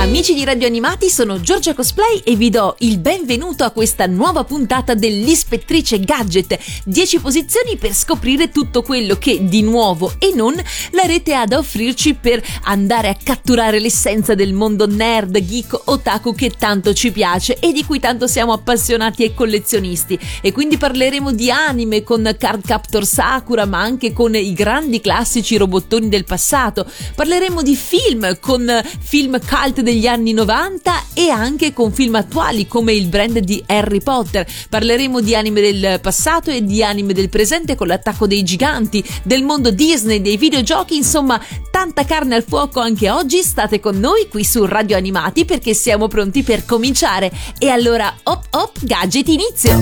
Amici di Radio Animati, sono Giorgia Cosplay e vi do il benvenuto a questa nuova puntata dell'Ispettrice Gadget. 10 posizioni per scoprire tutto quello che di nuovo e non la rete ha da offrirci per andare a catturare l'essenza del mondo nerd, geek, otaku che tanto ci piace e di cui tanto siamo appassionati e collezionisti. E quindi parleremo di anime con Card Captor Sakura, ma anche con i grandi classici robottoni del passato. Parleremo di film con film cult degli anni 90 e anche con film attuali come il brand di Harry Potter. Parleremo di anime del passato e di anime del presente con l'attacco dei giganti, del mondo Disney, dei videogiochi, insomma, tanta carne al fuoco anche oggi. State con noi qui su Radio Animati perché siamo pronti per cominciare. E allora, hop hop, gadget inizio!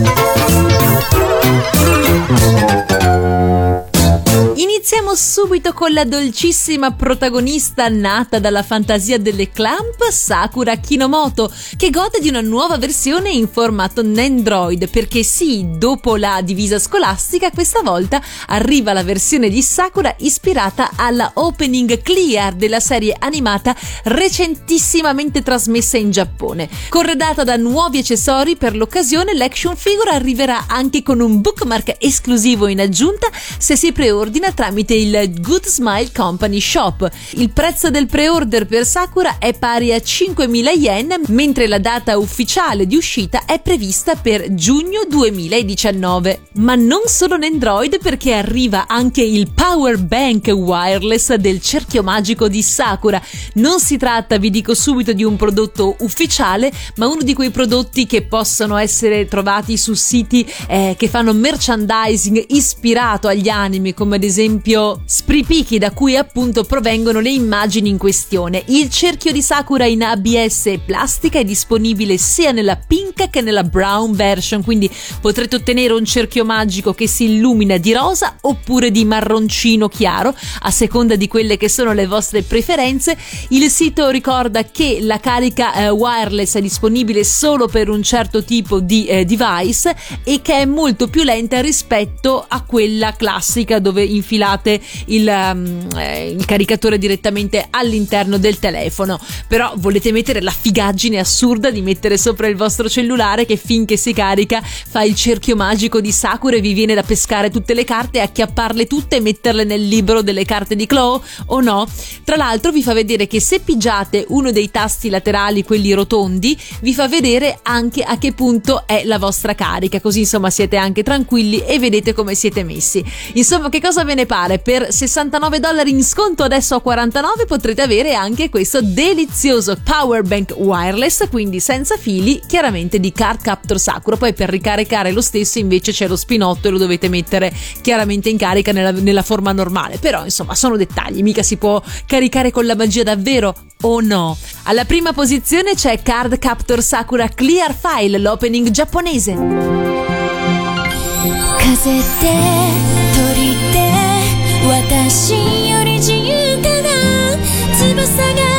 Iniziamo subito con la dolcissima protagonista nata dalla fantasia delle clamp, Sakura Kinomoto, che gode di una nuova versione in formato Nendroid, perché sì, dopo la divisa scolastica, questa volta arriva la versione di Sakura ispirata alla opening clear della serie animata recentissimamente trasmessa in Giappone. Corredata da nuovi accessori per l'occasione, l'action figure arriverà anche con un bookmark esclusivo in aggiunta se si preordina Tramite il Good Smile Company Shop. Il prezzo del pre-order per Sakura è pari a 5.000 yen, mentre la data ufficiale di uscita è prevista per giugno 2019. Ma non solo in Android perché arriva anche il Power Bank wireless del cerchio magico di Sakura. Non si tratta, vi dico subito, di un prodotto ufficiale, ma uno di quei prodotti che possono essere trovati su siti eh, che fanno merchandising ispirato agli anime, come ad esempio esempio Spripiki da cui appunto provengono le immagini in questione. Il cerchio di Sakura in ABS e plastica è disponibile sia nella pink che nella brown version, quindi potrete ottenere un cerchio magico che si illumina di rosa oppure di marroncino chiaro, a seconda di quelle che sono le vostre preferenze. Il sito ricorda che la carica eh, wireless è disponibile solo per un certo tipo di eh, device e che è molto più lenta rispetto a quella classica dove in infilate il, um, eh, il caricatore direttamente all'interno del telefono. Però volete mettere la figaggine assurda di mettere sopra il vostro cellulare che finché si carica fa il cerchio magico di Sakura e vi viene da pescare tutte le carte, acchiapparle tutte e metterle nel libro delle carte di Chloe o no? Tra l'altro vi fa vedere che se pigiate uno dei tasti laterali, quelli rotondi, vi fa vedere anche a che punto è la vostra carica, così insomma siete anche tranquilli e vedete come siete messi. Insomma, che cosa ve ne pare? Per 69 dollari in sconto adesso a 49 potrete avere anche questo delizioso power bank wireless, quindi senza fili, chiaramente di Card Captor Sakura. Poi per ricaricare lo stesso invece c'è lo spinotto e lo dovete mettere chiaramente in carica nella, nella forma normale. Però insomma sono dettagli, mica si può caricare con la magia davvero o no? Alla prima posizione c'è Card Captor Sakura Clear File, l'opening giapponese. 風って鳥って 私より自由かな？翼が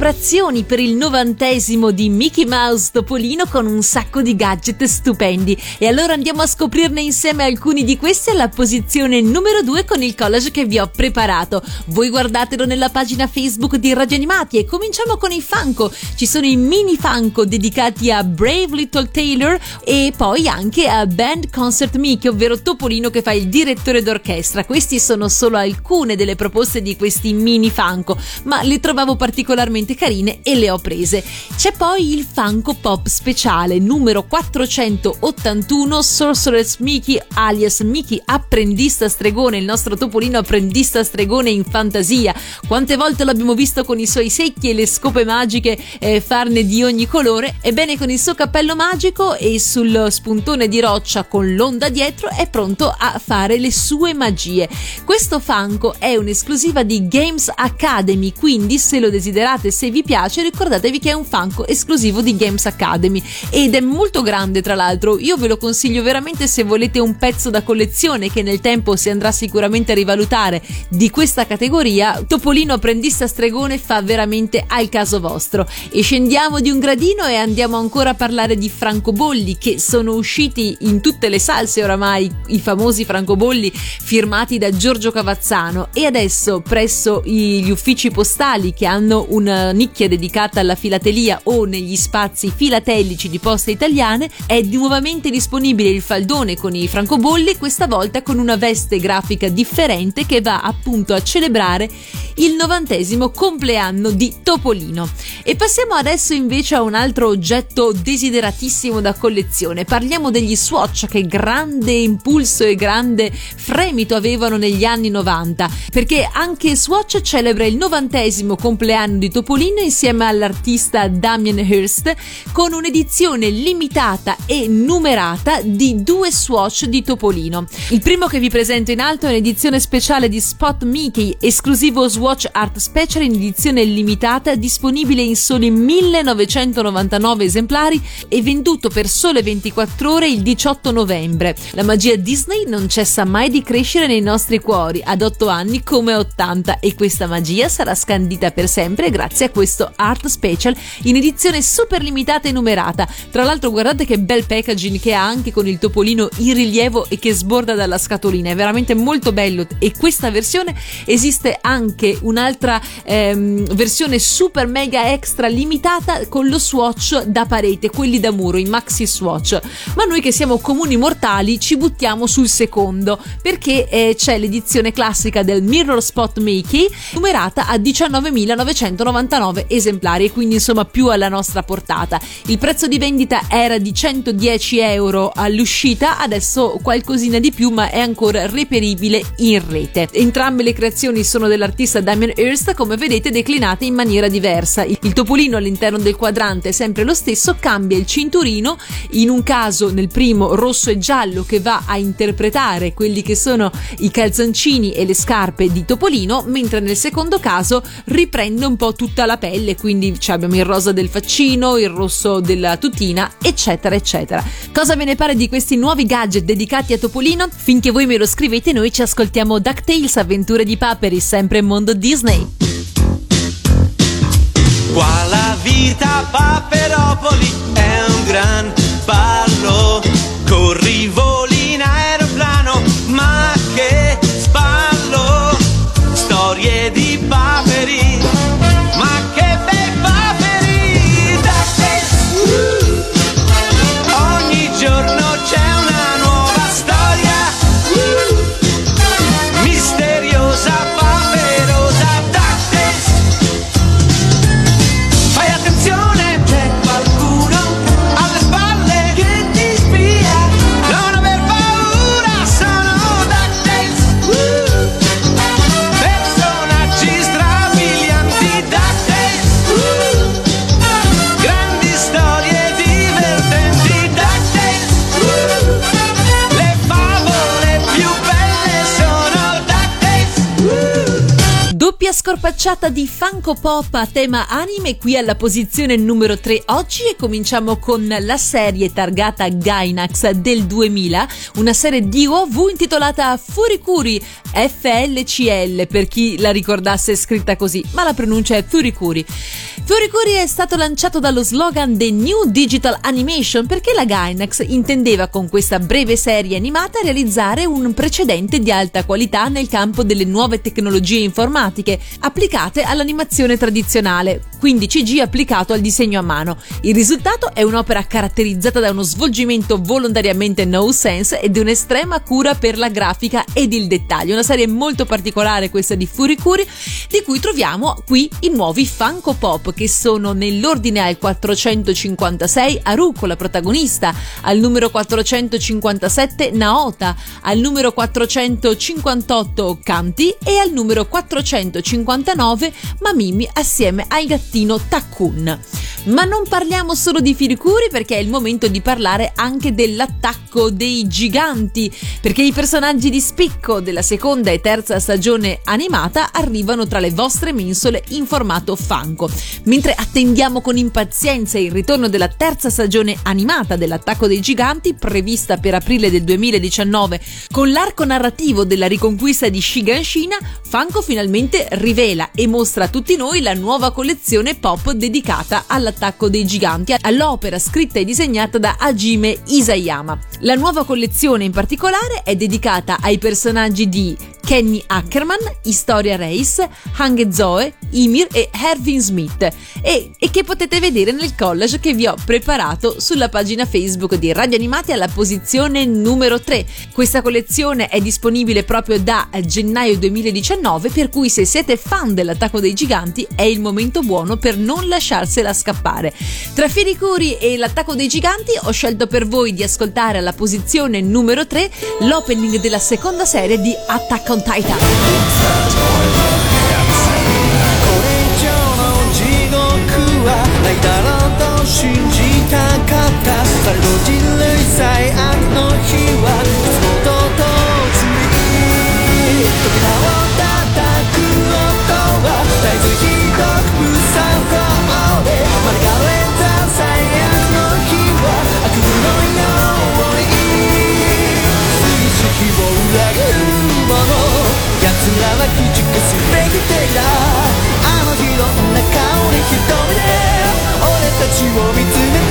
celebrazioni per il novantesimo di Mickey Mouse Topolino con un sacco di gadget stupendi. E allora andiamo a scoprirne insieme alcuni di questi alla posizione numero 2 con il collage che vi ho preparato. Voi guardatelo nella pagina Facebook di Radio Animati e cominciamo con i Funko. Ci sono i mini Funko dedicati a Brave Little Taylor e poi anche a Band Concert Mickey, ovvero Topolino che fa il direttore d'orchestra. Questi sono solo alcune delle proposte di questi mini Funko, ma le trovavo particolarmente carine e le ho prese. C'è poi il Funko Pop speciale numero 481 Sorceress Mickey alias Mickey apprendista stregone, il nostro Topolino apprendista stregone in fantasia. Quante volte l'abbiamo visto con i suoi secchi e le scope magiche eh, farne di ogni colore? Ebbene con il suo cappello magico e sul spuntone di roccia con l'onda dietro è pronto a fare le sue magie. Questo Funko è un'esclusiva di Games Academy, quindi se lo desiderate, se vi piace, ricordatevi che è un Funko esclusivo di Games Academy ed è molto grande tra l'altro. Io ve lo consiglio veramente se volete un pezzo da collezione che nel tempo si andrà sicuramente a rivalutare di questa categoria. Topolino apprendista stregone fa veramente al caso vostro. E scendiamo di un gradino e andiamo ancora a parlare di francobolli che sono usciti in tutte le salse oramai, i famosi francobolli firmati da Giorgio Cavazzano e adesso presso gli uffici postali che hanno una nicchia dedicata alla filatelia o negli spazi filatelici di poste italiane è nuovamente disponibile il faldone con i francobolli, questa volta con una veste grafica differente che va appunto a celebrare il novantesimo compleanno di Topolino. E passiamo adesso invece a un altro oggetto desideratissimo da collezione. Parliamo degli Swatch che grande impulso e grande fremito avevano negli anni 90, perché anche Swatch celebra il novantesimo compleanno di Topolino insieme all'artista Damien Hirst con un'edizione limitata e numerata di due Swatch di Topolino. Il primo che vi presento in alto è un'edizione speciale di Spot Mickey, esclusivo Swatch Art Special in edizione limitata, disponibile in soli 1999 esemplari e venduto per sole 24 ore il 18 novembre. La magia Disney non cessa mai di crescere nei nostri cuori, ad 8 anni come a 80 e questa magia sarà scandita per sempre grazie a questo Art Special in edizione super limitata e numerata. Tra l'altro guardate che bel packaging che ha anche con il topolino in rilievo e che sborda dalla scatolina, è veramente molto bello e questa versione esiste anche un'altra ehm, versione super mega extra limitata con lo swatch da parete, quelli da muro, i maxi swatch. Ma noi che siamo comuni mortali ci buttiamo sul secondo perché eh, c'è l'edizione classica del Mirror Spot Mickey numerata a 19.999 esemplari e quindi insomma più alla nostra portata. Il prezzo di vendita era di 110 euro all'uscita, adesso qualcosina di più ma è ancora reperibile in rete. Entrambe le creazioni sono dell'artista Damien Hirst, come vedete declinate in maniera diversa. Il topolino all'interno del quadrante è sempre lo stesso, cambia il cinturino, in un caso nel primo rosso e giallo che va a interpretare quelli che sono i calzoncini e le scarpe di Topolino, mentre nel secondo caso riprende un po' tutta la pelle, quindi abbiamo il rosa del faccino, il rosso della tutina, eccetera, eccetera. Cosa ve ne pare di questi nuovi gadget dedicati a Topolino? Finché voi me lo scrivete, noi ci ascoltiamo DuckTales, avventure di Paperi, sempre in mondo Disney. Qua la vita Paperopoli è un gran scorpacciata di Funko Pop a tema anime qui alla posizione numero 3 oggi e cominciamo con la serie targata Gainax del 2000, una serie di OV intitolata Furikuri FLCL per chi la ricordasse scritta così, ma la pronuncia è Furikuri. Furikuri è stato lanciato dallo slogan The New Digital Animation perché la Gainax intendeva con questa breve serie animata realizzare un precedente di alta qualità nel campo delle nuove tecnologie informatiche applicate all'animazione tradizionale, quindi CG applicato al disegno a mano. Il risultato è un'opera caratterizzata da uno svolgimento volontariamente no sense e di un'estrema cura per la grafica ed il dettaglio. Una serie molto particolare questa di Furikuri, di cui troviamo qui i nuovi Funko Pop che sono nell'ordine al 456 Haruko, la protagonista, al numero 457 Naota, al numero 458 Kanti e al numero 459 Mamimi assieme al gattino Takun. Ma non parliamo solo di Firikuri perché è il momento di parlare anche dell'attacco dei giganti, perché i personaggi di spicco della seconda e terza stagione animata arrivano tra le vostre mensole in formato Funko. Mentre attendiamo con impazienza il ritorno della terza stagione animata dell'attacco dei giganti, prevista per aprile del 2019, con l'arco narrativo della riconquista di Shiganshina, Funko finalmente rivela e mostra a tutti noi la nuova collezione pop dedicata all'attacco dei giganti, all'opera scritta e disegnata da Hajime Isayama. La nuova collezione in particolare è dedicata ai personaggi di Kenny Ackerman, Historia Race, Hange Zoe, Ymir e Ervin Smith e, e, che potete vedere nel collage che vi ho preparato sulla pagina Facebook di Radio Animati alla posizione numero 3. Questa collezione è disponibile proprio da gennaio 2019 per cui se siete fan dell'attacco dei giganti è il momento buono per non lasciarsela scappare. Tra Firicuri e l'attacco dei giganti ho scelto per voi di ascoltare alla posizione numero 3 l'opening della seconda serie di Attack on ンこれ以上の地獄はないだろうと信じたかった。誰の人類最悪の日はいつもと同時にあの日どんな顔に瞳で俺たちを見つめて。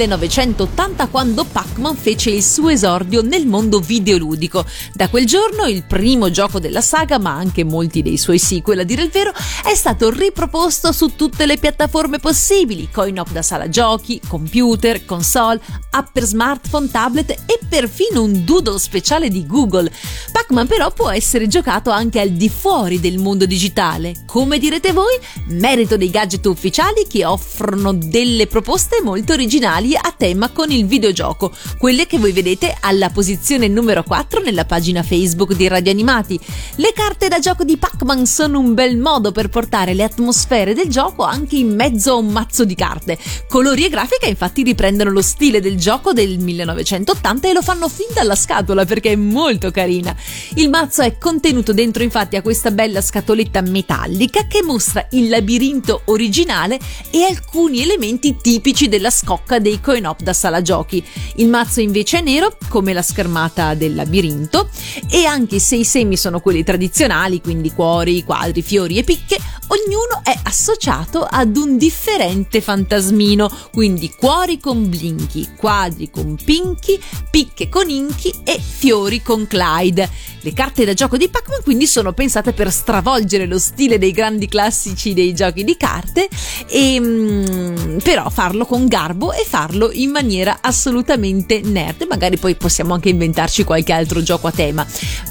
1980 quando Pac-Man fece il suo esordio nel mondo videoludico. Da quel giorno il primo gioco della saga, ma anche molti dei suoi sequel a dire il vero, è stato riproposto su tutte le piattaforme possibili, coin-op da sala giochi, computer, console, app per smartphone, tablet e perfino un doodle speciale di Google. Pac-Man però può essere giocato anche al di fuori del mondo digitale. Come direte voi? Merito dei gadget ufficiali che offrono delle proposte molto originali a tema con il videogioco, quelle che voi vedete alla posizione numero 4 nella pagina Facebook di Radio Animati. Le carte da gioco di Pac-Man sono un bel modo per portare le atmosfere del gioco anche in mezzo a un mazzo di carte. Colori e grafica infatti riprendono lo stile del gioco del 1980 e lo fanno fin dalla scatola perché è molto carina. Il mazzo è contenuto dentro infatti a questa bella scatoletta metallica che mostra il labirinto originale e alcuni elementi tipici della scocca dei coin-op da sala giochi. Il mazzo invece è nero come la schermata del labirinto e anche se i semi sono quelli tradizionali, quindi cuori, quadri, fiori e picche, ognuno è associato ad un differente fantasmino, quindi cuori con blinchi, quadri con pinchi, picche con inchi e fiori con Clyde. Le carte da gioco di Pac-Man quindi sono pensate per stravolgere lo stile dei grandi classici dei giochi di carte e mm, però farlo con garbo e farlo in maniera assolutamente nerd. Magari poi possiamo anche inventarci qualche altro gioco a tema.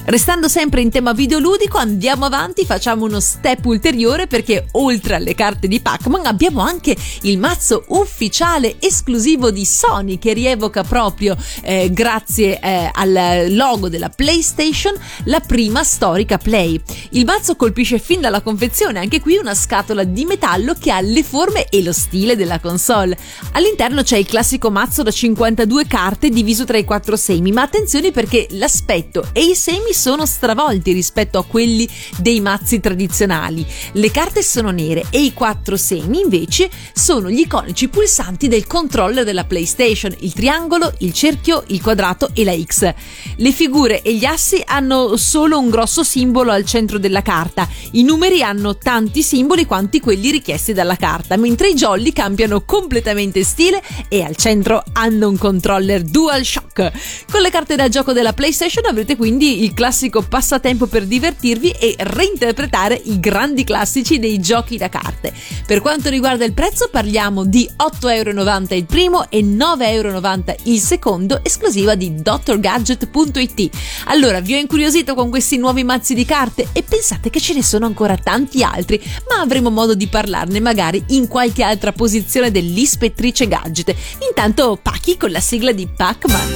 Restando sempre in tema videoludico, andiamo avanti, facciamo uno step ulteriore perché oltre alle carte di Pac-Man abbiamo anche il mazzo ufficiale esclusivo di Sony che rievoca proprio eh, grazie eh, al logo della PlayStation la prima storica Play. Il mazzo colpisce fin dalla confezione, anche qui una scatola di metallo che ha le forme e lo stile della console. All'interno c'è il classico mazzo da 52 carte diviso tra i quattro semi, ma attenzione perché l'aspetto e i semi sono stravolti rispetto a quelli dei mazzi tradizionali. Le carte sono nere e i quattro semi invece sono gli iconici pulsanti del controller della PlayStation, il triangolo, il cerchio, il quadrato e la X. Le figure e gli assi hanno solo un grosso simbolo al centro della carta, i numeri hanno tanti simboli quanti quelli richiesti dalla carta, mentre i jolly cambiano completamente stile e al centro hanno un controller DualShock. Con le carte da gioco della PlayStation avrete quindi il classico passatempo per divertirvi e reinterpretare i grandi classici dei giochi da carte. Per quanto riguarda il prezzo parliamo di 8,90€ il primo e 9,90€ il secondo, esclusiva di drgadget.it. Allora, vi ho incuriosito con questi nuovi mazzi di carte e pensate che ce ne sono ancora tanti altri, ma avremo modo di parlarne magari in qualche altra posizione dell'ispettrice gadget. Intanto Paki con la sigla di Pac-Man.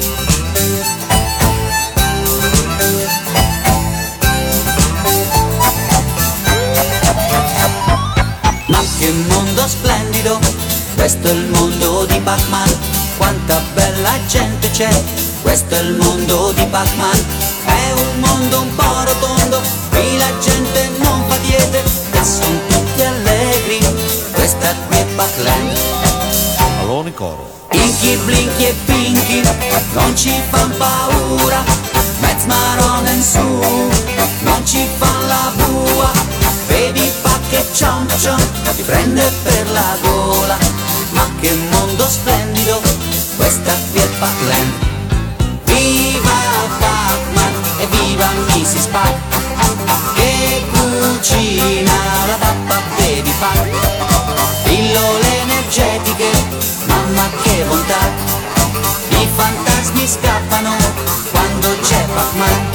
Ma che mondo splendido, questo è il mondo di Pac-Man, quanta bella gente c'è, questo è il mondo di Pac-Man, è un mondo un po' rotondo, qui la gente non fa diete e sono tutti allegri, questa qui è Pac-Land. In coro. Inky, Blinky e Pinky non ci fan paura, mezz marone in su, non ci fan la bua, vedi pa che cion cion, ti prende per la gola, ma che mondo splendido, questa qui è Pac-Land. Viva Pac-Man e viva Mrs. Pac, che cucina la pappa baby Pac, pillole energetiche, mamma che bontà, i fantasmi scappano quando c'è Pac-Man.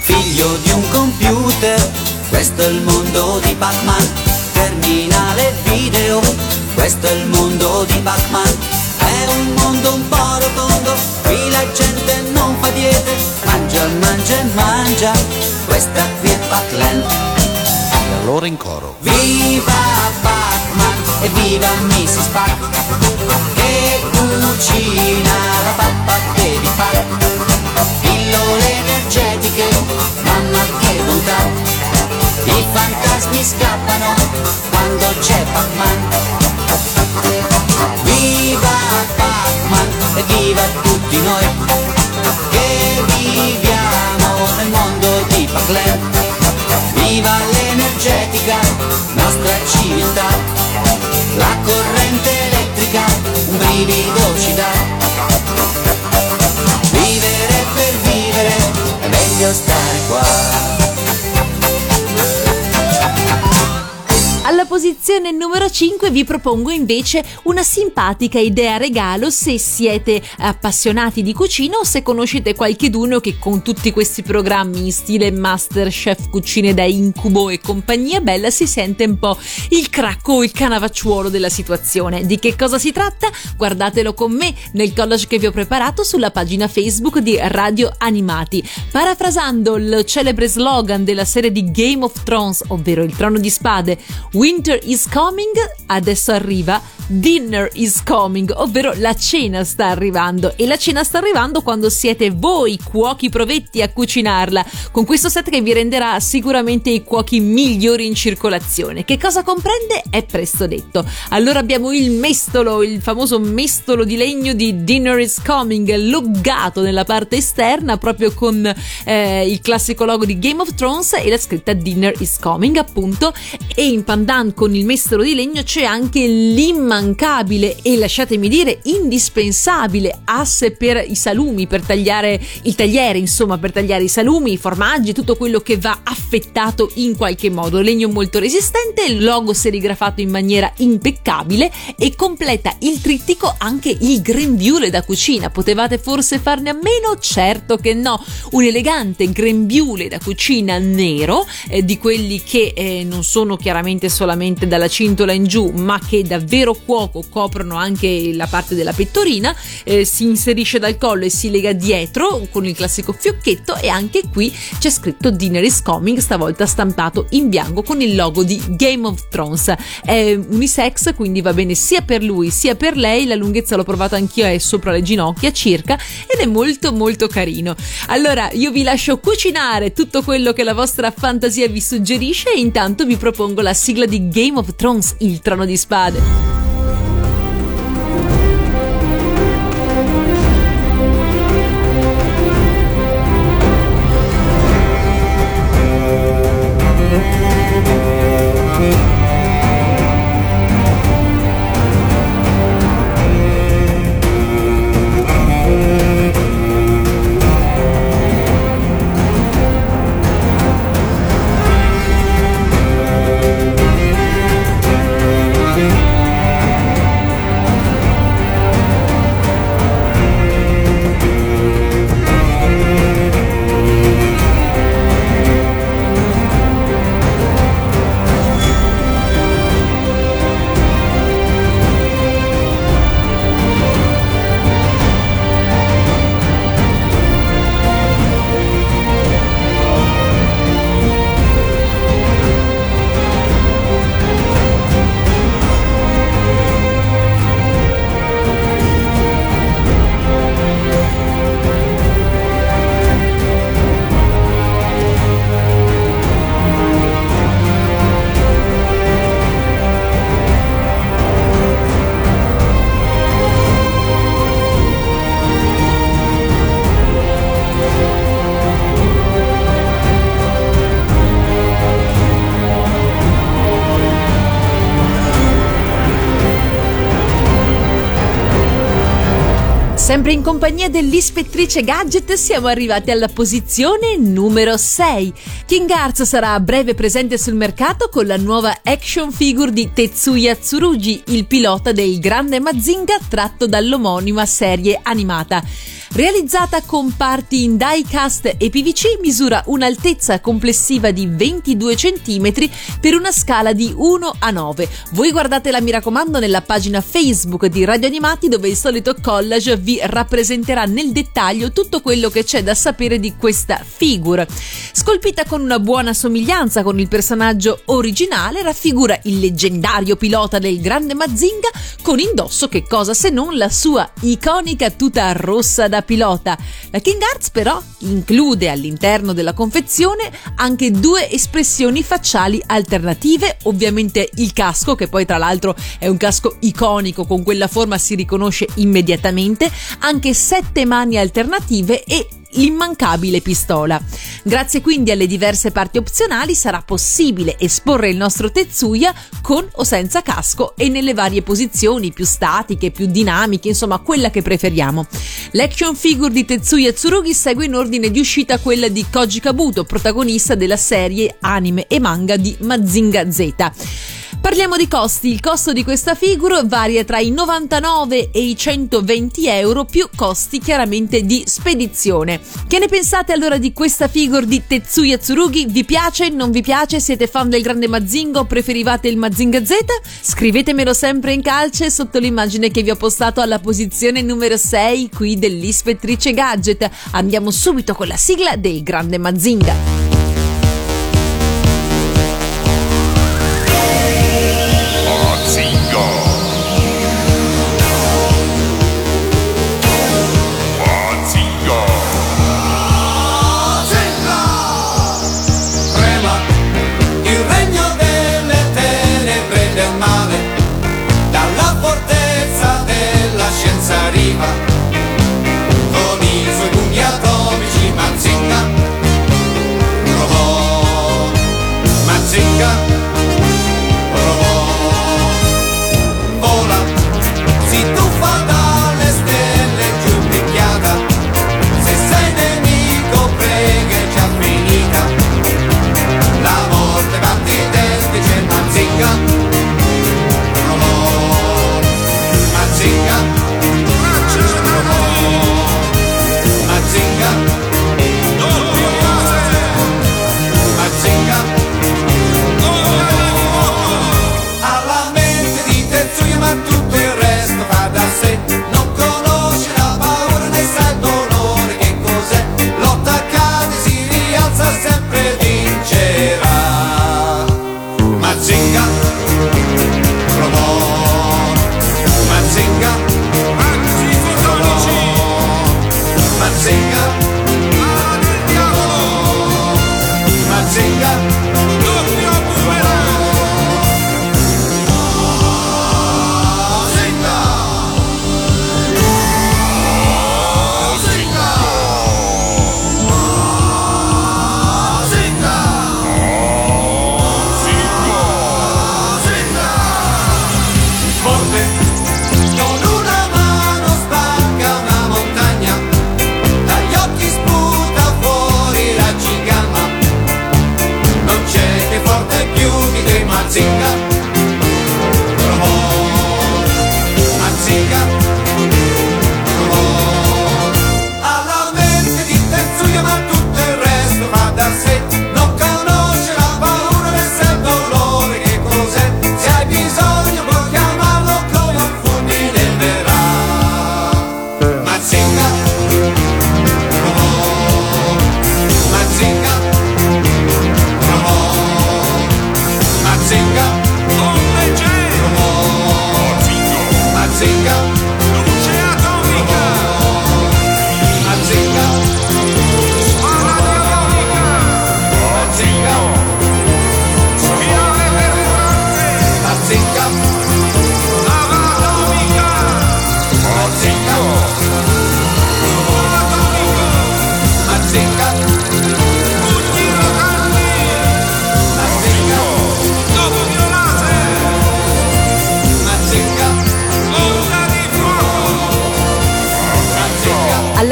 Figlio di un computer, questo è il mondo di Pac-Man, terminale video, questo è il mondo di Pac-Man, è un mondo un po' rotondo, qui la gente non fa diete, mangia, mangia mangia, questa qui è Pac-Land. E allora in coro. Viva Pac-Man e viva Mrs. Pac che cucina la pappa baby Pac pillole energetiche mamma che bontà i fantasmi scappano quando c'è Pac-Man viva Pac-Man e viva tutti noi che viviamo nel mondo di Pacler. Viva l'energetica, nostra civiltà, la corrente elettrica, un brivido ci dà. Vivere per vivere, è meglio stare qua. Posizione numero 5 vi propongo invece una simpatica idea regalo se siete appassionati di cucina o se conoscete qualcheduno che con tutti questi programmi in stile Masterchef, cucine da incubo e compagnia bella si sente un po' il cracco o il canavacciuolo della situazione. Di che cosa si tratta? Guardatelo con me nel collage che vi ho preparato sulla pagina Facebook di Radio Animati. Parafrasando il celebre slogan della serie di Game of Thrones, ovvero il trono di spade, Winter is coming, adesso arriva Dinner is coming, ovvero la cena sta arrivando e la cena sta arrivando quando siete voi cuochi provetti a cucinarla, con questo set che vi renderà sicuramente i cuochi migliori in circolazione. Che cosa comprende? È presto detto. Allora abbiamo il mestolo, il famoso mestolo di legno di Dinner is coming, loggato nella parte esterna proprio con eh, il classico logo di Game of Thrones e la scritta Dinner is coming appunto e in pandan con il mestolo di legno c'è anche l'immancabile e lasciatemi dire indispensabile asse per i salumi, per tagliare il tagliere, insomma, per tagliare i salumi, i formaggi, tutto quello che va affettato in qualche modo. Legno molto resistente, il logo serigrafato in maniera impeccabile e completa il trittico anche il grembiule da cucina. Potevate forse farne a meno? Certo che no. Un elegante grembiule da cucina nero, eh, di quelli che eh, non sono chiaramente solamente dalla cintola in giù, ma che davvero cuoco coprono anche la parte della pettorina, eh, si inserisce dal collo e si lega dietro con il classico fiocchetto e anche qui c'è scritto Dinner is coming, stavolta stampato in bianco con il logo di Game of Thrones. È unisex, quindi va bene sia per lui sia per lei, la lunghezza l'ho provata anch'io, è sopra le ginocchia circa ed è molto molto carino. Allora io vi lascio cucinare tutto quello che la vostra fantasia vi suggerisce e intanto vi propongo la sigla di Game of Thrones, il trono di spade. In compagnia dell'ispettrice Gadget siamo arrivati alla posizione numero 6. King Arts sarà a breve presente sul mercato con la nuova action figure di Tetsuya Tsurugi, il pilota del grande Mazinga tratto dall'omonima serie animata. Realizzata con parti in die-cast e PVC, misura un'altezza complessiva di 22 cm per una scala di 1 a 9. Voi guardatela, mi raccomando, nella pagina Facebook di Radio Animati dove il solito collage vi rappresenterà nel dettaglio tutto quello che c'è da sapere di questa figure. Scolpita con una buona somiglianza con il personaggio originale, raffigura il leggendario pilota del grande Mazinga con indosso che cosa se non la sua iconica tuta rossa da pilota. La King Arts però include all'interno della confezione anche due espressioni facciali alternative, ovviamente il casco che poi tra l'altro è un casco iconico con quella forma si riconosce immediatamente, anche sette mani alternative e l'immancabile pistola. Grazie quindi alle diverse parti opzionali sarà possibile esporre il nostro Tetsuya con o senza casco e nelle varie posizioni più statiche, più dinamiche, insomma quella che preferiamo. L'action figure di Tetsuya Tsurugi segue in ordine di uscita quella di Koji Kabuto, protagonista della serie anime e manga di Mazinga Z. Parliamo di costi. Il costo di questa figure varia tra i 99 e i 120 euro più costi chiaramente di spedizione. Che ne pensate allora di questa figure di Tetsuya Tsurugi? Vi piace? Non vi piace? Siete fan del grande Mazinga o preferivate il Mazinga Z? Scrivetemelo sempre in calce sotto l'immagine che vi ho postato alla posizione numero 6 qui dell'Ispettrice Gadget. Andiamo subito con la sigla del grande Mazinga.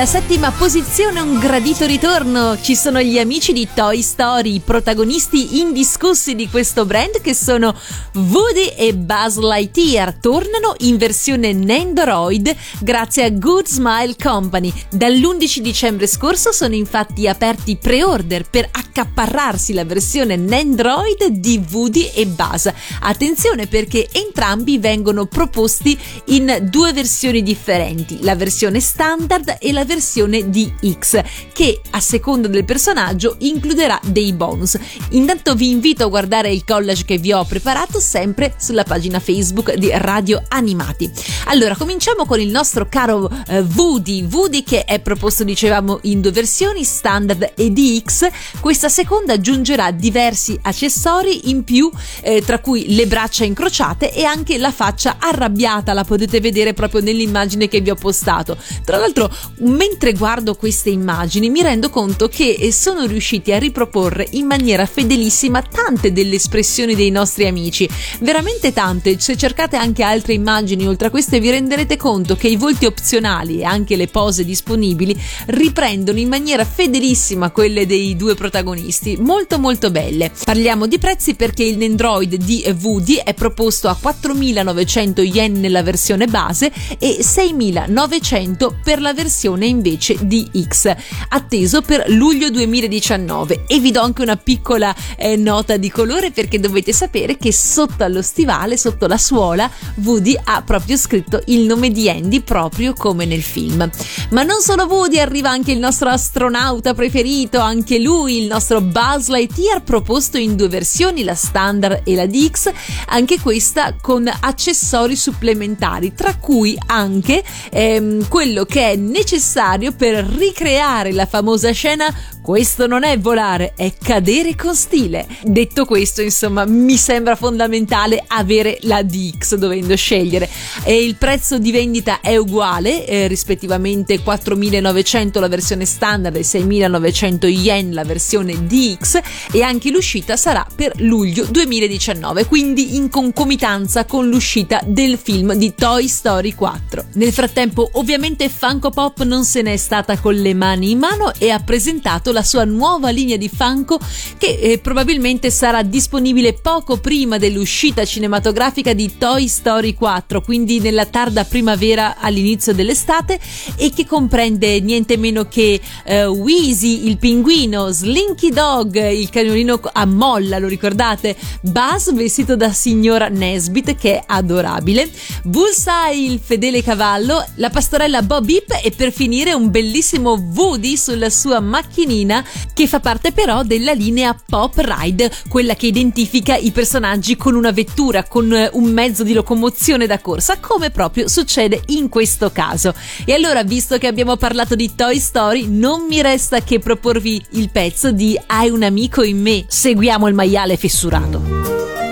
Settima posizione un gradito ritorno. Ci sono gli amici di Toy Story, i protagonisti indiscussi di questo brand che sono Woody e Buzz Lightyear. Tornano in versione Nendoroid grazie a Good Smile Company. Dall'11 dicembre scorso sono infatti aperti pre-order per accaparrarsi la versione Nendroid di Woody e Buzz. Attenzione perché entrambi vengono proposti in due versioni differenti, la versione standard e la versione versione di X che a seconda del personaggio includerà dei bonus. Intanto vi invito a guardare il collage che vi ho preparato sempre sulla pagina Facebook di Radio Animati. Allora, cominciamo con il nostro caro eh, Woody, Woody che è proposto dicevamo in due versioni, standard e DX. Questa seconda aggiungerà diversi accessori in più, eh, tra cui le braccia incrociate e anche la faccia arrabbiata, la potete vedere proprio nell'immagine che vi ho postato. Tra l'altro, un Mentre guardo queste immagini mi rendo conto che eh, sono riusciti a riproporre in maniera fedelissima tante delle espressioni dei nostri amici, veramente tante. Se cercate anche altre immagini oltre a queste vi renderete conto che i volti opzionali e anche le pose disponibili riprendono in maniera fedelissima quelle dei due protagonisti, molto molto belle. Parliamo di prezzi perché il Nendroid di Woody è proposto a 4.900 yen nella versione base e 6.900 per la versione invece di X, atteso per luglio 2019. E vi do anche una piccola eh, nota di colore perché dovete sapere che sotto allo stivale, sotto la suola, Woody ha proprio scritto il nome di Andy proprio come nel film. Ma non solo Woody, arriva anche il nostro astronauta preferito, anche lui, il nostro Buzz Lightyear proposto in due versioni, la standard e la DX, anche questa con accessori supplementari, tra cui anche ehm, quello che è necessario per ricreare la famosa scena questo non è volare, è cadere con stile. Detto questo, insomma, mi sembra fondamentale avere la DX dovendo scegliere. E il prezzo di vendita è uguale, eh, rispettivamente 4.900 la versione standard e 6.900 yen la versione DX e anche l'uscita sarà per luglio 2019, quindi in concomitanza con l'uscita del film di Toy Story 4. Nel frattempo, ovviamente Funko Pop non se n'è stata con le mani in mano e ha presentato la la sua nuova linea di Funko che eh, probabilmente sarà disponibile poco prima dell'uscita cinematografica di Toy Story 4, quindi nella tarda primavera all'inizio dell'estate e che comprende niente meno che eh, Wheezy, il pinguino, Slinky Dog, il cagnolino a molla, lo ricordate? Buzz vestito da signora Nesbit che è adorabile, Bullseye, il fedele cavallo, la pastorella Bob Beep e per finire un bellissimo Woody sulla sua macchinina Marina, che fa parte però della linea Pop Ride, quella che identifica i personaggi con una vettura, con eh, un mezzo di locomozione da corsa, come proprio succede in questo caso. E allora, visto che abbiamo parlato di Toy Story, non mi resta che proporvi il pezzo di Hai un amico in me. Seguiamo il maiale fessurato.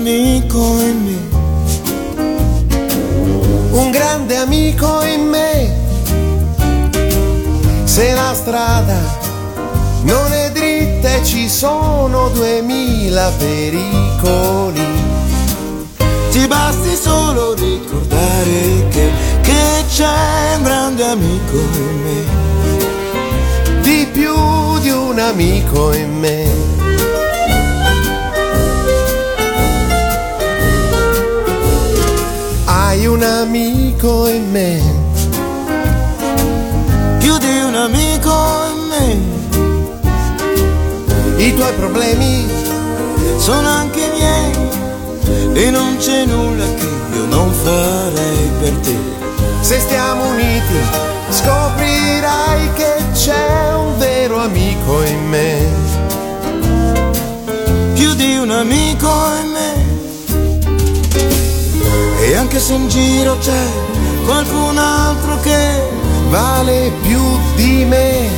Amico in me, un grande amico in me. Se la strada non è dritta e ci sono duemila pericoli, ti basti solo ricordare che, che c'è un grande amico in me, di più di un amico in me un amico in me, più di un amico in me. I tuoi problemi sono anche miei e non c'è nulla che io non farei per te. Se stiamo uniti scoprirai che c'è un vero amico in me, più di un amico in me e anche se in giro c'è qualcun altro che vale più di me,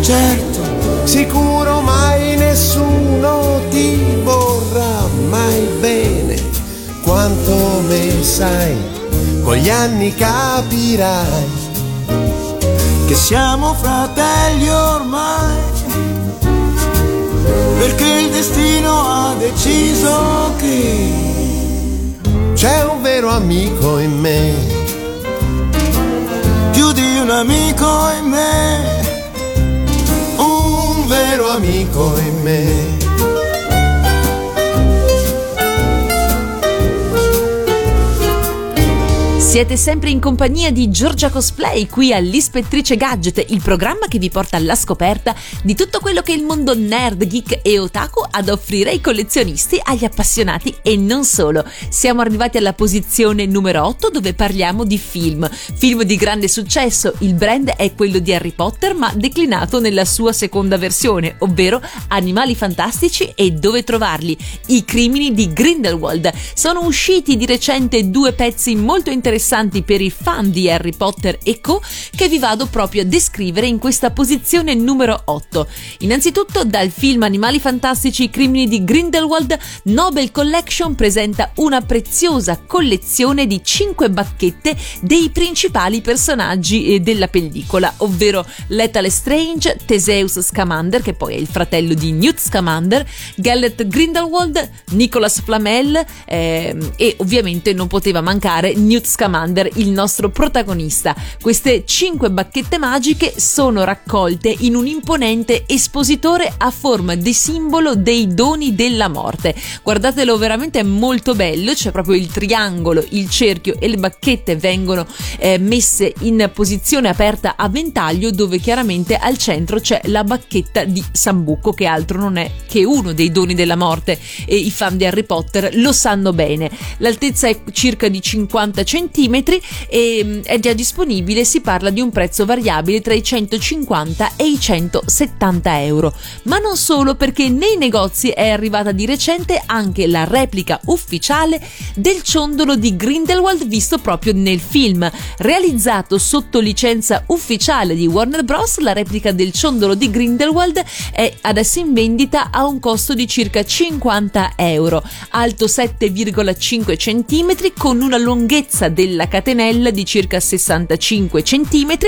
certo, sicuro mai nessuno ti vorrà mai bene. Quanto me sai, con gli anni capirai che siamo fratelli ormai, perché il destino ha deciso che c'è un vero amico in me, più di un amico in me, un vero amico in me. Siete sempre in compagnia di Giorgia Cosplay qui all'Ispettrice Gadget, il programma che vi porta alla scoperta di tutto quello che il mondo nerd, geek e otaku ha da offrire ai collezionisti, agli appassionati e non solo. Siamo arrivati alla posizione numero 8 dove parliamo di film. Film di grande successo, il brand è quello di Harry Potter ma declinato nella sua seconda versione, ovvero Animali Fantastici e Dove Trovarli, i crimini di Grindelwald. Sono usciti di recente due pezzi molto interessanti interessanti per i fan di Harry Potter e Co che vi vado proprio a descrivere in questa posizione numero 8. Innanzitutto dal film Animali fantastici i crimini di Grindelwald, Nobel Collection presenta una preziosa collezione di 5 bacchette dei principali personaggi eh, della pellicola, ovvero Lethal Strange, Theseus Scamander, che poi è il fratello di Newt Scamander, Gellert Grindelwald, Nicholas Flamel eh, e ovviamente non poteva mancare Newt Scamander, il nostro protagonista. Queste 5 bacchette magiche sono raccolte in un imponente espositore a forma di simbolo dei doni della morte. Guardatelo veramente è molto bello, c'è proprio il triangolo, il cerchio e le bacchette vengono eh, messe in posizione aperta a ventaglio dove chiaramente al centro c'è la bacchetta di Sambuco che altro non è che uno dei doni della morte e i fan di Harry Potter lo sanno bene. L'altezza è circa di 50 cm e mm, è già disponibile, si parla di un prezzo variabile tra i 150 e i 170 euro. Ma non solo perché nei negozi è arrivata di recente anche la replica ufficiale del ciondolo di Grindelwald visto proprio nel film. Realizzato sotto licenza ufficiale di Warner Bros., la replica del ciondolo di Grindelwald è adesso in vendita a un costo di circa 50 euro, alto 7,5 cm con una lunghezza della catenella di circa 65 cm.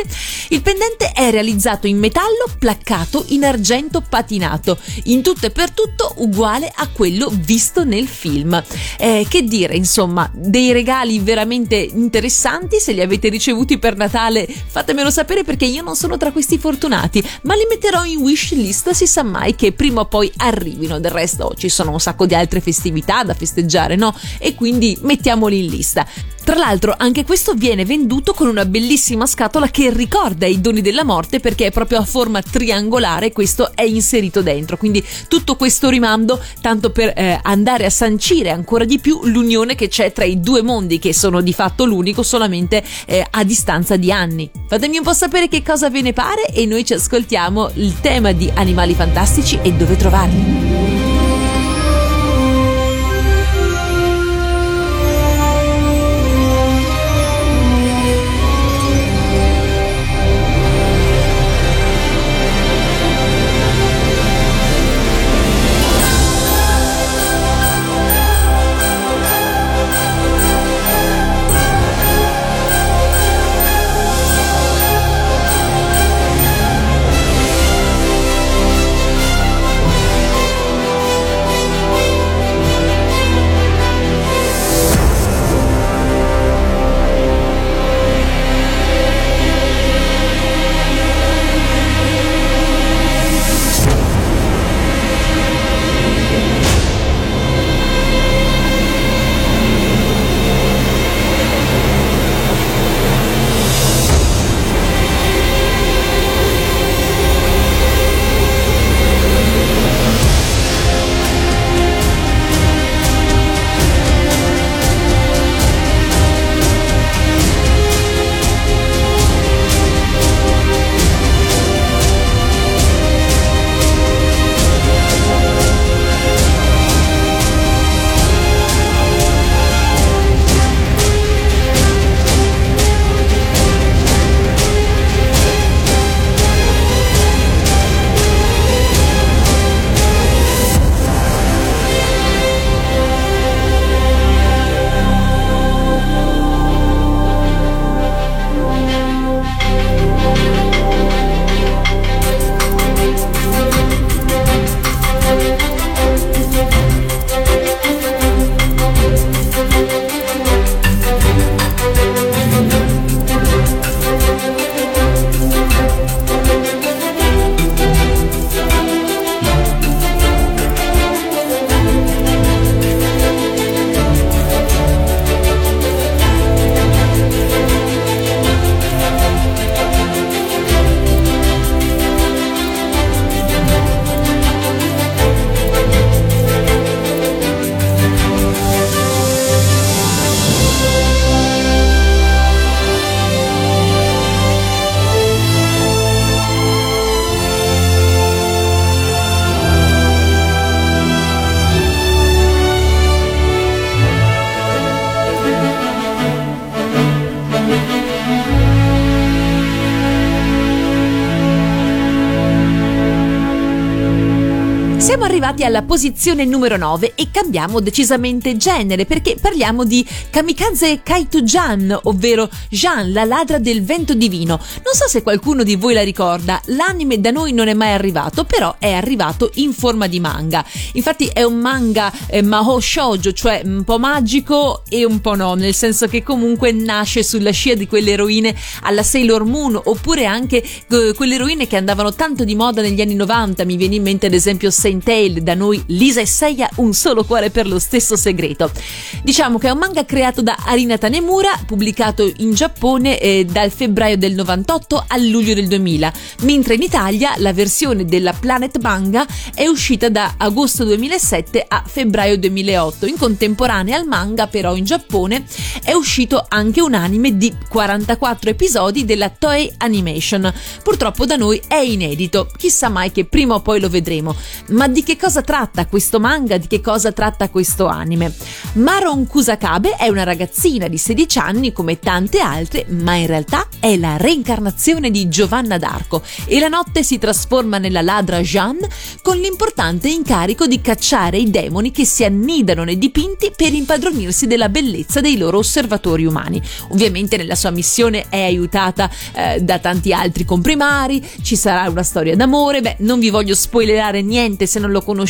Il pendente è realizzato in metallo placcato in argento patinato, in tutto e per tutto uguale a quello visto nel film. Eh, che dire, insomma, dei regali veramente interessanti. Se li avete ricevuti per Natale, fatemelo sapere perché io non sono tra questi fortunati, ma li metterò in wish list. Si sa mai che prima o poi arrivino. Del resto, ci sono un sacco di altre festività da festeggiare, no? E quindi mettiamoli in lista. Tra l'altro anche questo viene venduto con una bellissima scatola che ricorda i doni della morte perché è proprio a forma triangolare, questo è inserito dentro, quindi tutto questo rimando tanto per eh, andare a sancire ancora di più l'unione che c'è tra i due mondi che sono di fatto l'unico solamente eh, a distanza di anni. Fatemi un po' sapere che cosa ve ne pare e noi ci ascoltiamo il tema di animali fantastici e dove trovarli. Arrivati alla posizione numero 9 e cambiamo decisamente genere perché parliamo di Kamikaze Kaito Jan, ovvero Jean, la ladra del vento divino. Non so se qualcuno di voi la ricorda, l'anime da noi non è mai arrivato, però è arrivato in forma di manga. Infatti è un manga eh, Maho Shoujo, cioè un po' magico e un po' no, nel senso che comunque nasce sulla scia di quelle eroine alla Sailor Moon oppure anche eh, quelle eroine che andavano tanto di moda negli anni 90, mi viene in mente ad esempio Saint Tail, da noi Lisa e Seiya, un solo cuore per lo stesso segreto. Diciamo che è un manga creato da Arina Tanemura, pubblicato in Giappone eh, dal febbraio del 98 al luglio del 2000, mentre in Italia la versione della Planet Manga è uscita da agosto 2007 a febbraio 2008. In contemporanea al manga, però in Giappone è uscito anche un anime di 44 episodi della Toei Animation. Purtroppo da noi è inedito, chissà mai che prima o poi lo vedremo. Ma di che cosa tratta questo manga? Di che cosa tratta questo anime? Maron Kusakabe è una ragazzina di 16 anni come tante altre, ma in realtà è la reincarnazione di Giovanna d'Arco e la notte si trasforma nella ladra Jeanne con l'importante incarico di cacciare i demoni che si annidano nei dipinti per impadronirsi della bellezza dei loro osservatori umani. Ovviamente nella sua missione è aiutata eh, da tanti altri comprimari, ci sarà una storia d'amore, beh non vi voglio spoilerare niente se non lo conoscete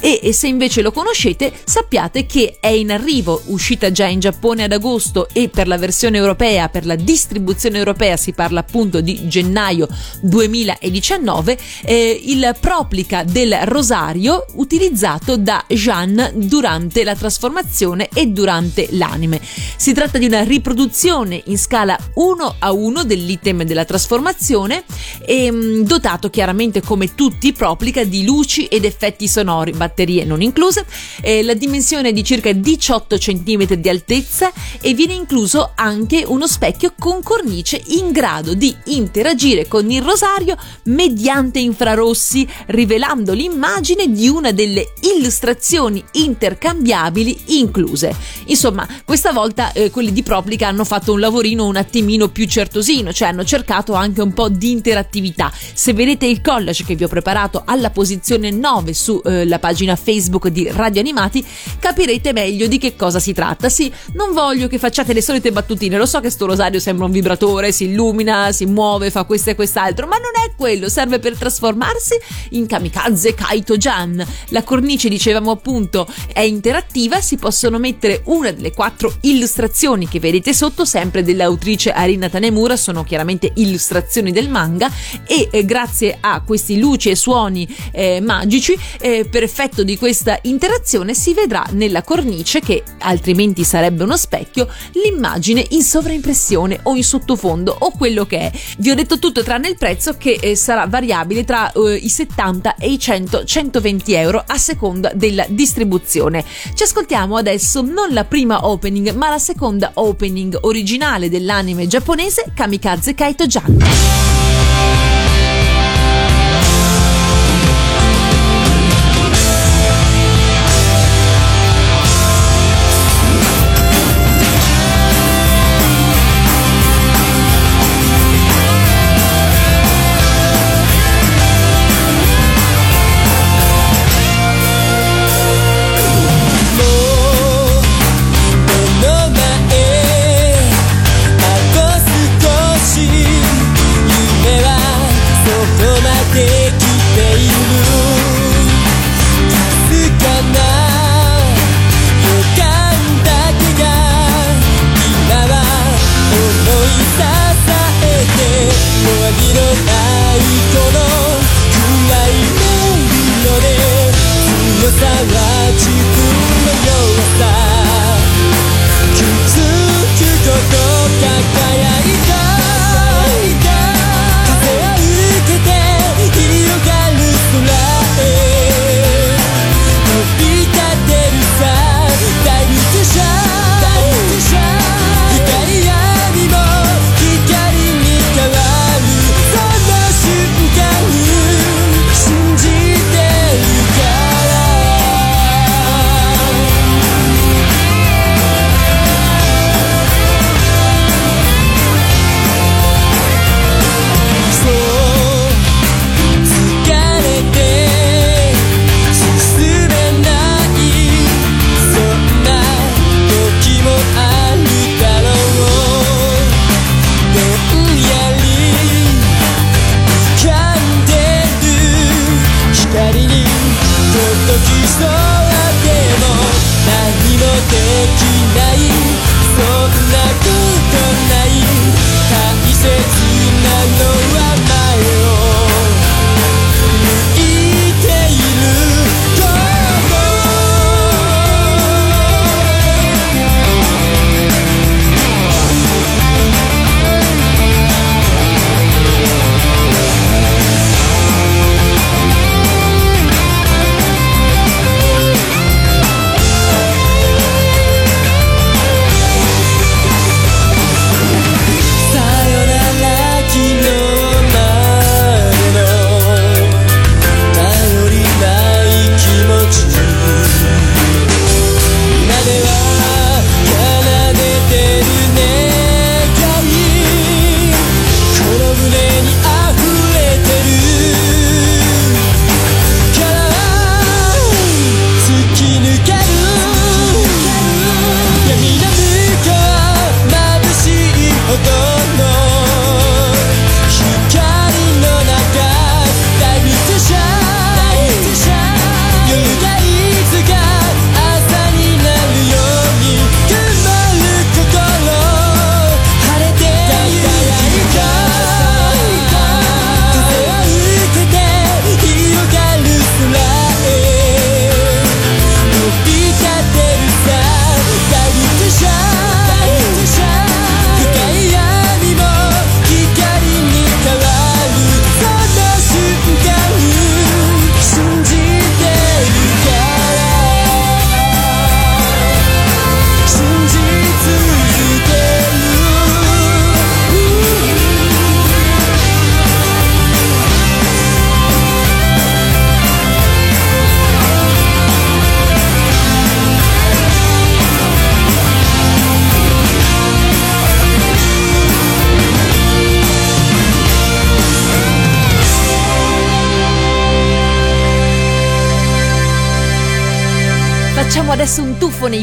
e, e se invece lo conoscete sappiate che è in arrivo, uscita già in Giappone ad agosto e per la versione europea, per la distribuzione europea si parla appunto di gennaio 2019, eh, il proplica del rosario utilizzato da Jeanne durante la trasformazione e durante l'anime. Si tratta di una riproduzione in scala 1 a 1 dell'item della trasformazione e mm, dotato chiaramente come tutti i proplica di luci ed effetti sonori, batterie non incluse. Eh, la dimensione è di circa 18 cm di altezza e viene incluso anche uno specchio con cornice in grado di interagire con il rosario mediante infrarossi, rivelando l'immagine di una delle illustrazioni intercambiabili incluse. Insomma, questa volta eh, quelli di Proplica hanno fatto un lavorino un attimino più certosino, cioè hanno cercato anche un po' di interattività. Se vedete il collage che vi ho preparato alla posizione 9 sulla eh, pagina Facebook di Radio Animati, capirete meglio di che cosa si tratta. Sì, non voglio che facciate le solite battutine, lo so che sto rosario sembra un vibratore, si illumina, si muove, fa questo e quest'altro, ma non è quello, serve per trasformarsi in Kamikaze Kaito Jan. La cornice, dicevamo appunto, è interattiva, si possono mettere una delle quattro illustrazioni che vedete sotto, sempre dell'autrice Arina Tanemura, sono chiaramente illustrazioni del manga e eh, grazie a questi luci e suoni eh, magici, eh, effetto di questa interazione si vedrà nella cornice, che altrimenti sarebbe uno specchio, l'immagine in sovraimpressione o in sottofondo o quello che è. Vi ho detto tutto tranne il prezzo che eh, sarà variabile tra eh, i 70 e i 100-120 euro a seconda della distribuzione. Ci ascoltiamo adesso non la prima opening ma la seconda opening originale dell'anime giapponese Kamikaze Kaito Jan.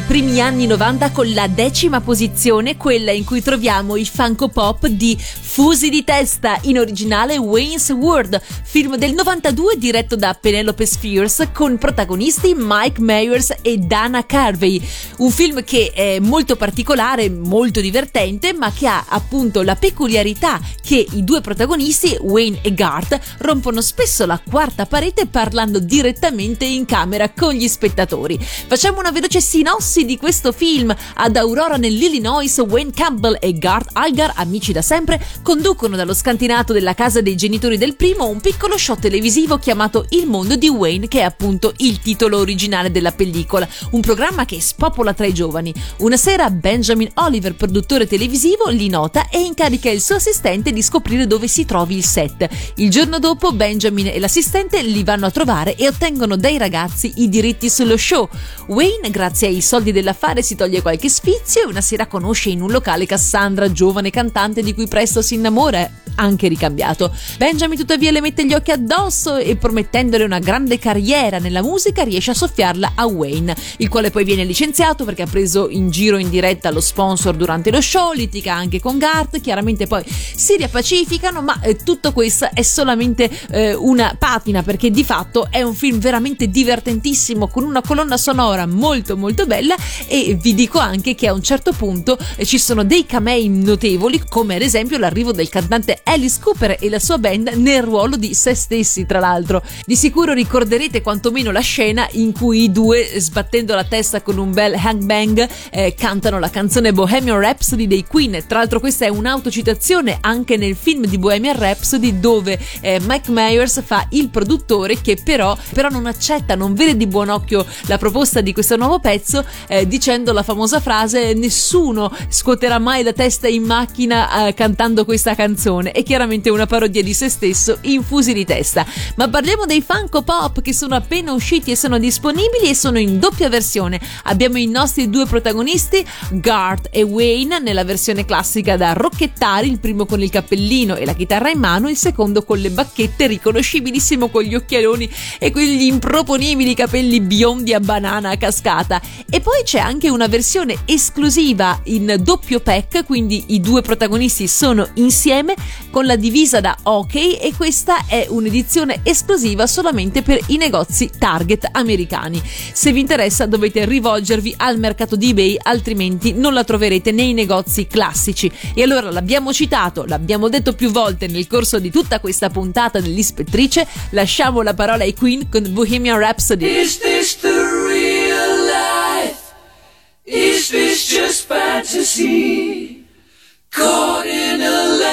Un tuffo nei primi anni 90 con la decima posizione, quella in cui troviamo il Funko Pop di Fusi di testa, in originale Wayne's World, film del 92 diretto da Penelope Spheres con protagonisti Mike Myers e Dana Carvey. Un film che è molto particolare, molto divertente, ma che ha appunto la peculiarità che i due protagonisti, Wayne e Garth, rompono spesso la quarta parete parlando direttamente in camera con gli spettatori. Facciamo una veloce sinossi di questo film. Ad Aurora nell'Illinois, Wayne Campbell e Garth Algar, amici da sempre, conducono dallo scantinato della casa dei genitori del primo un piccolo show televisivo chiamato Il mondo di Wayne, che è appunto il titolo originale della pellicola, un programma che spopola tra i giovani. Una sera Benjamin Oliver, produttore televisivo, li nota e incarica il suo assistente di scoprire dove si trovi il set. Il giorno dopo Benjamin e l'assistente li vanno a trovare e ottengono dai ragazzi i diritti sullo show. Wayne, grazie ai soldi dell'affare, si toglie qualche sfizio e una sera conosce in un locale Cassandra, giovane cantante di cui presto si innamora anche ricambiato. Benjamin tuttavia le mette gli occhi addosso e promettendole una grande carriera nella musica riesce a soffiarla a Wayne, il quale poi viene licenziato perché ha preso in giro in diretta lo sponsor durante lo show, litiga anche con Garth, chiaramente poi si riappacificano, ma eh, tutto questo è solamente eh, una patina perché di fatto è un film veramente divertentissimo con una colonna sonora molto molto bella e vi dico anche che a un certo punto eh, ci sono dei camei notevoli come ad esempio l'arrivo del cantante Alice Cooper e la sua band nel ruolo di se stessi, tra l'altro. Di sicuro ricorderete quantomeno la scena in cui i due, sbattendo la testa con un bel hangbang, eh, cantano la canzone Bohemian Rhapsody dei Queen. Tra l'altro, questa è un'autocitazione anche nel film di Bohemian Rhapsody, dove eh, Mike Myers fa il produttore, che però, però, non accetta, non vede di buon occhio la proposta di questo nuovo pezzo, eh, dicendo la famosa frase: Nessuno scuoterà mai la testa in macchina eh, cantando questa canzone è chiaramente una parodia di se stesso in fusi di testa. Ma parliamo dei Funko Pop che sono appena usciti e sono disponibili e sono in doppia versione. Abbiamo i nostri due protagonisti, Garth e Wayne, nella versione classica da rocchettari, il primo con il cappellino e la chitarra in mano, il secondo con le bacchette, riconoscibilissimo con gli occhialoni e quegli improponibili capelli biondi a banana a cascata. E poi c'è anche una versione esclusiva in doppio pack, quindi i due protagonisti sono insieme con la divisa da hockey e questa è un'edizione esclusiva solamente per i negozi Target americani. Se vi interessa dovete rivolgervi al mercato di eBay, altrimenti non la troverete nei negozi classici. E allora l'abbiamo citato, l'abbiamo detto più volte nel corso di tutta questa puntata dell'Ispettrice, lasciamo la parola ai Queen con Bohemian Rhapsody. Is this the real life? Is this just fantasy? Caught in a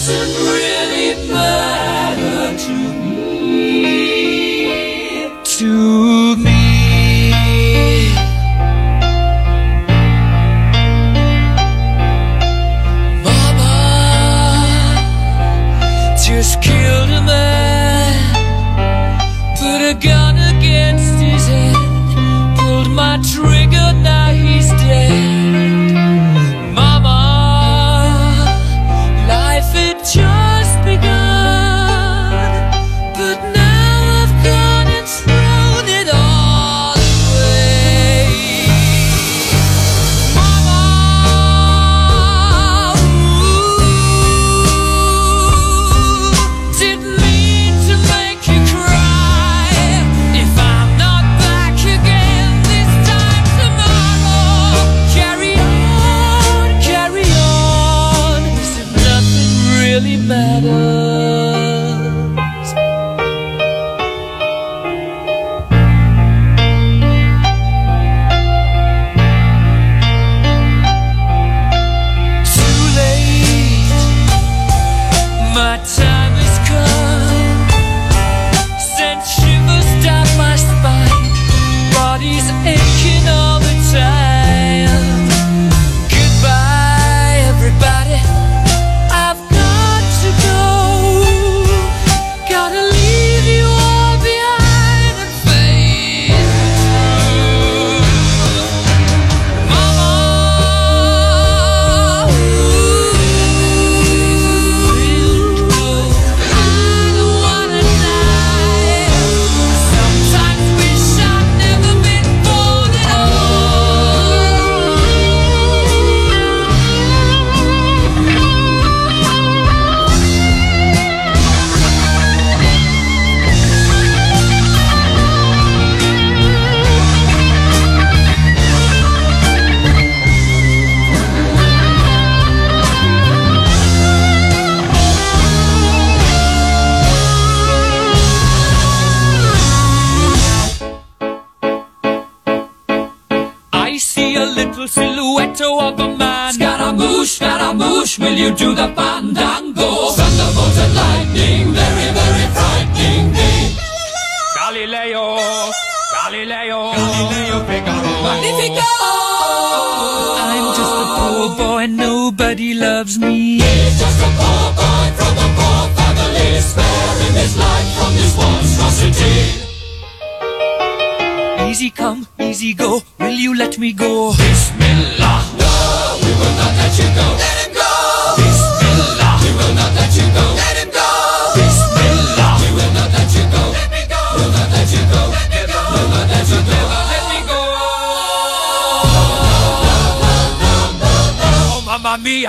doesn't really matter to me. To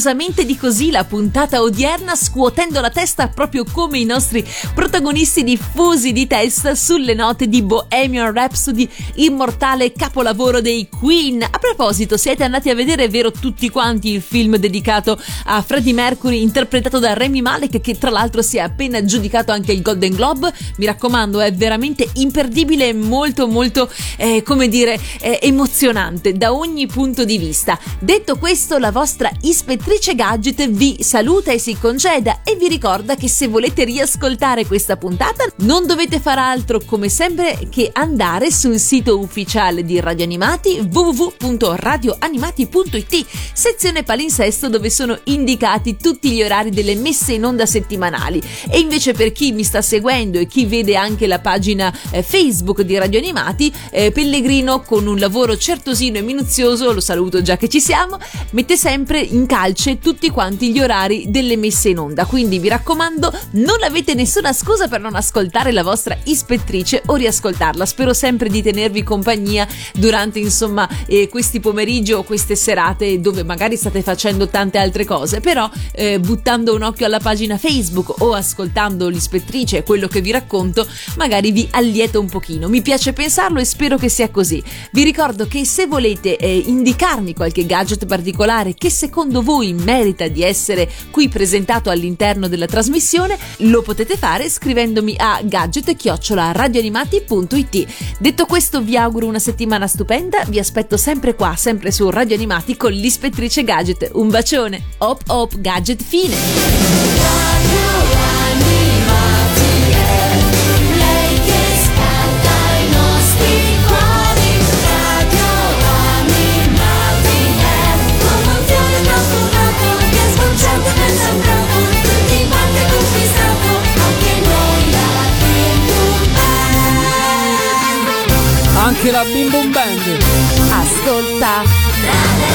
meravigliosamente di così la puntata odierna scuotendo la testa proprio come i nostri protagonisti diffusi di testa sulle note di Bohemian Rhapsody, immortale capolavoro dei Queen. Proposito, siete andati a vedere, vero tutti quanti, il film dedicato a Freddie Mercury interpretato da Remy Malek che tra l'altro si è appena aggiudicato anche il Golden Globe. Mi raccomando, è veramente imperdibile e molto molto, eh, come dire, eh, emozionante da ogni punto di vista. Detto questo, la vostra ispettrice gadget vi saluta e si congeda e vi ricorda che se volete riascoltare questa puntata non dovete far altro come sempre che andare sul sito ufficiale di Radio Animati www.radioanimati.it sezione palinsesto dove sono indicati tutti gli orari delle messe in onda settimanali. E invece per chi mi sta seguendo e chi vede anche la pagina eh, Facebook di Radio Animati eh, Pellegrino con un lavoro certosino e minuzioso lo saluto già che ci siamo mette sempre in calce tutti quanti gli orari delle messe in onda. Quindi vi raccomando non avete nessuna scusa per non ascoltare la vostra ispettrice o riascoltarla. Spero sempre di tenervi compagnia durante insomma eh, questi pomeriggi o queste serate dove magari state facendo tante altre cose però eh, buttando un occhio alla pagina Facebook o ascoltando l'ispettrice e quello che vi racconto magari vi allieta un pochino mi piace pensarlo e spero che sia così vi ricordo che se volete eh, indicarmi qualche gadget particolare che secondo voi merita di essere qui presentato all'interno della trasmissione, lo potete fare scrivendomi a gadget-radioanimati.it. Detto questo, vi auguro una settimana stupenda. Vi aspetto sempre qua, sempre su Radio Animati con l'ispettrice Gadget. Un bacione. Hop hop gadget fine. Anche la Bim Band Band. Ascolta.